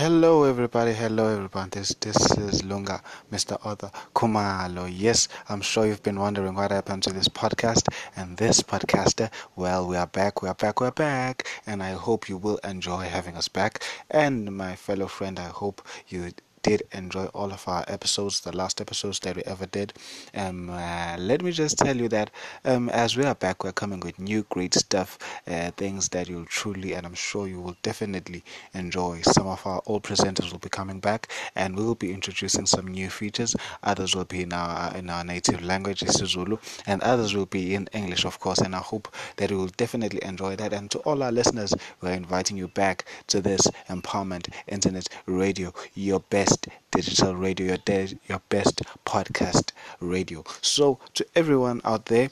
Hello, everybody. Hello, everyone. This this is Lunga, Mr. Arthur Kumalo. Yes, I'm sure you've been wondering what happened to this podcast and this podcaster. Well, we are back. We are back. We are back, and I hope you will enjoy having us back. And my fellow friend, I hope you did enjoy all of our episodes, the last episodes that we ever did. Um, uh, let me just tell you that um, as we are back, we're coming with new great stuff, uh, things that you'll truly and I'm sure you will definitely enjoy. Some of our old presenters will be coming back, and we will be introducing some new features. Others will be in our in our native language, Zulu, and others will be in English, of course. And I hope that you will definitely enjoy that. And to all our listeners, we're inviting you back to this empowerment internet radio, your best best digital radio, your, de- your best podcast radio. So, to everyone out there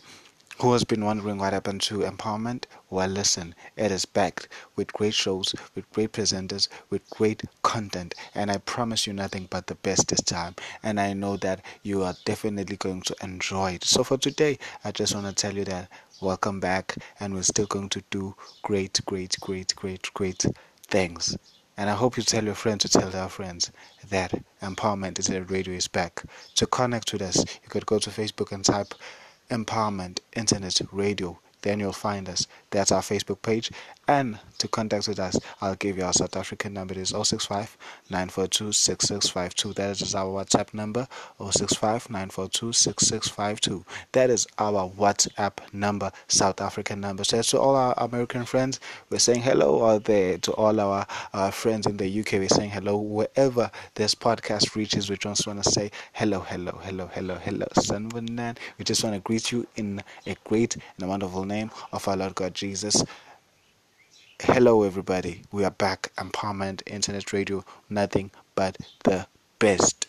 who has been wondering what happened to empowerment, well, listen, it is back with great shows, with great presenters, with great content, and I promise you nothing but the best this time. And I know that you are definitely going to enjoy it. So, for today, I just want to tell you that welcome back, and we're still going to do great, great, great, great, great things. And I hope you tell your friends to tell their friends that Empowerment Internet Radio is back. To connect with us, you could go to Facebook and type Empowerment Internet Radio. Then you'll find us. That's our Facebook page. And to contact with us, I'll give you our South African number. It is 065 942 6652. That is our WhatsApp number 065 942 6652. That is our WhatsApp number, South African number. So, to all our American friends, we're saying hello out there. To all our uh, friends in the UK, we're saying hello. Wherever this podcast reaches, we just want to say hello, hello, hello, hello, hello. Sanvanan. We just want to greet you in a great and wonderful name of our Lord God Jesus. Hello, everybody. We are back. Empowerment Internet Radio. Nothing but the best.